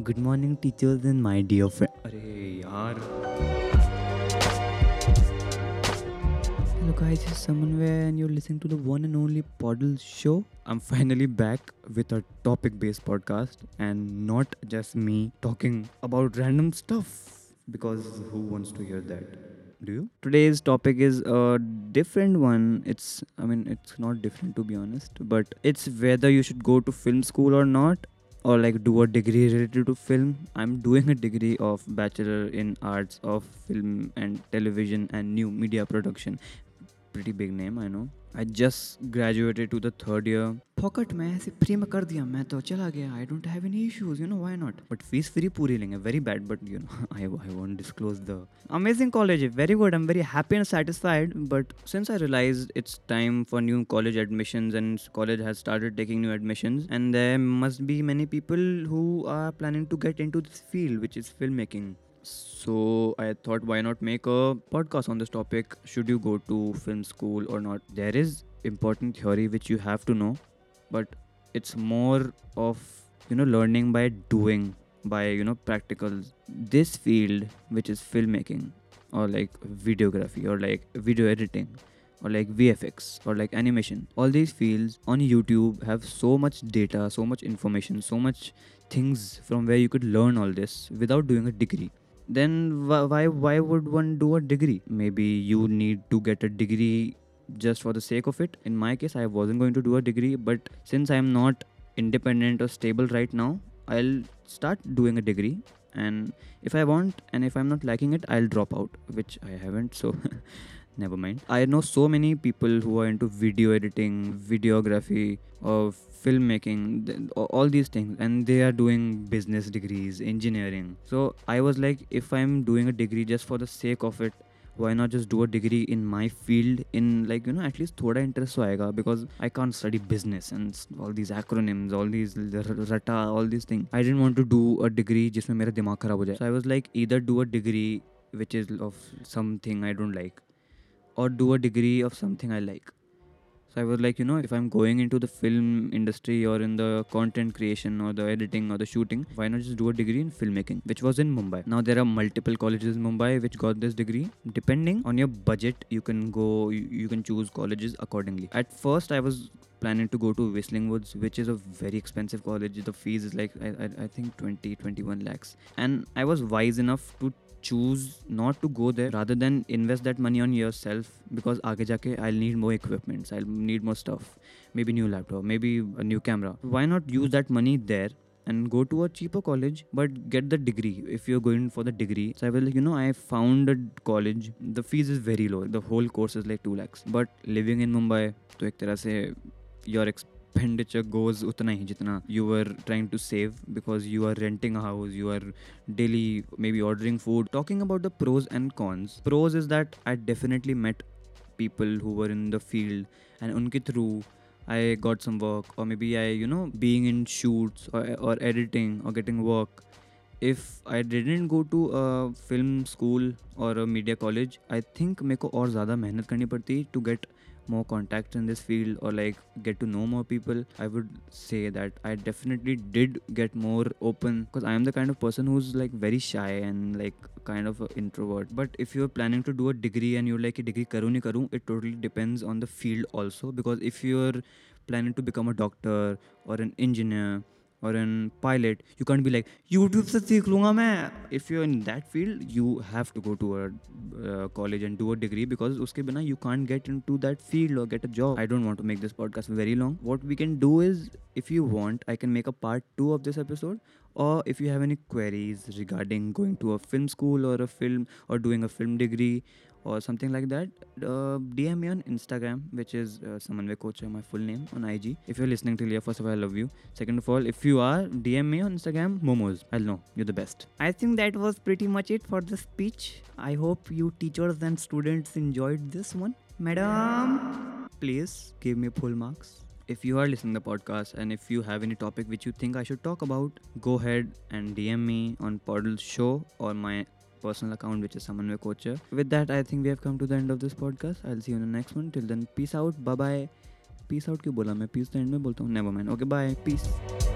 Good morning, teachers and my dear friend. अरे यार Hello guys, it's Samanway and you're listening to the one and only Podle Show. I'm finally back with a topic-based podcast and not just me talking about random stuff because who wants to hear that? Do you? Today's topic is a different one. It's, I mean, it's not different to be honest, but it's whether you should go to film school or not or like do a degree related to film. I'm doing a degree of bachelor in arts of film and television and new media production pretty big name i know i just graduated to the third year फॉकट में ऐसे free में कर दिया मैं तो चला गया I don't have any issues you know why not but fees free पूरी लेंगे very bad but you know I I won't disclose the amazing college very good i'm very happy and satisfied but since i realized it's time for new college admissions and college has started taking new admissions and there must be many people who are planning to get into this field which is filmmaking so i thought why not make a podcast on this topic? Should you go to film school or not? There is important theory which you have to know but it's more of you know learning by doing by you know practicals this field which is filmmaking or like videography or like video editing or like vfx or like animation all these fields on youtube have so much data so much information so much things from where you could learn all this without doing a degree then why why would one do a degree? Maybe you need to get a degree just for the sake of it. In my case i wasn't going to do a degree but since i'm not independent or stable right now i'll start doing a degree. And if i want and if i'm not liking it i'll drop out which i haven't so never mind. I know so many people who are into video editing, videography, or filmmaking, all these things, and they are doing business degrees, engineering. So I was like, if I'm doing a degree just for the sake of it, why not just do a degree in my field in like you know at least thoda interest so because i can't study business and all these acronyms all these rata all these things i didn't want to do a degree jisme mera dimag kharab ho jaye so i was like either do a degree which is of something i don't like or do a degree of something i like so I was like, you know, if I'm going into the film industry or in the content creation or the editing or the shooting, why not just do a degree in filmmaking, which was in Mumbai. Now there are multiple colleges in Mumbai which got this degree. Depending on your budget, you can go, you, can choose colleges accordingly. At first, I was planning to go to Whistling Woods, which is a very expensive college. The fees is like I, I, I think 20, 21 lakhs, and I was wise enough to choose not to go there rather than invest that money on yourself because aage jaake I'll need more equipments, I'll need more stuff, maybe new laptop, maybe a new camera. Why not use that money there? And go to a cheaper college, but get the degree if you're going for the degree. So I like, you know, I found a college. The fees is very low. The whole course is like two lakhs. But living in Mumbai, तो एक तरह से your expenditure goes उतना ही जितना you are trying to save because you are renting a house you are daily maybe ordering food talking about the pros and cons pros is that I definitely met people who were in the field and उनके through I got some work और maybe I you know being in shoots और editing और getting work if I didn't go to film school और media college I think मेरे को और ज़्यादा मेहनत करनी पड़ती to get more contact in this field और like get to know more people I would say that I definitely did get more open because I am the kind of person who is like very shy and like kind of introvert but if you are planning to do a degree and you like degree करूँ नहीं करूँ it totally depends on the field also because if you are planning to become a doctor और an engineer और in pilot you can be like YouTube से सीख लूँगा मैं। If you in that field you have to go to uh college and to uh degree because उसके बिना you can get in to that field और get a job I don't want to make this podcast very long what we can do is if you want I can make a part two of this episode or if you have any queries regarding going to a film school or a film or doing a film degree or something like that, uh, DM me on Instagram, which is uh, Samanvay Kocha, my full name on IG. If you're listening till here, first of all, I love you. Second of all, if you are, DM me on Instagram, Momos. I'll know. You're the best. I think that was pretty much it for the speech. I hope you teachers and students enjoyed this one. Madam, please give me full marks If you are listening to the podcast and if you have any topic which you think I should talk about, go ahead and DM me on Podle's show or my personal account, which is Samanvay Kocha. With that, I think we have come to the end of this podcast. I'll see you in the next one. Till then, peace out. Bye bye. Peace out क्यों बोला मैं peace the end में बोलता हूँ never mind. Okay, bye. Peace.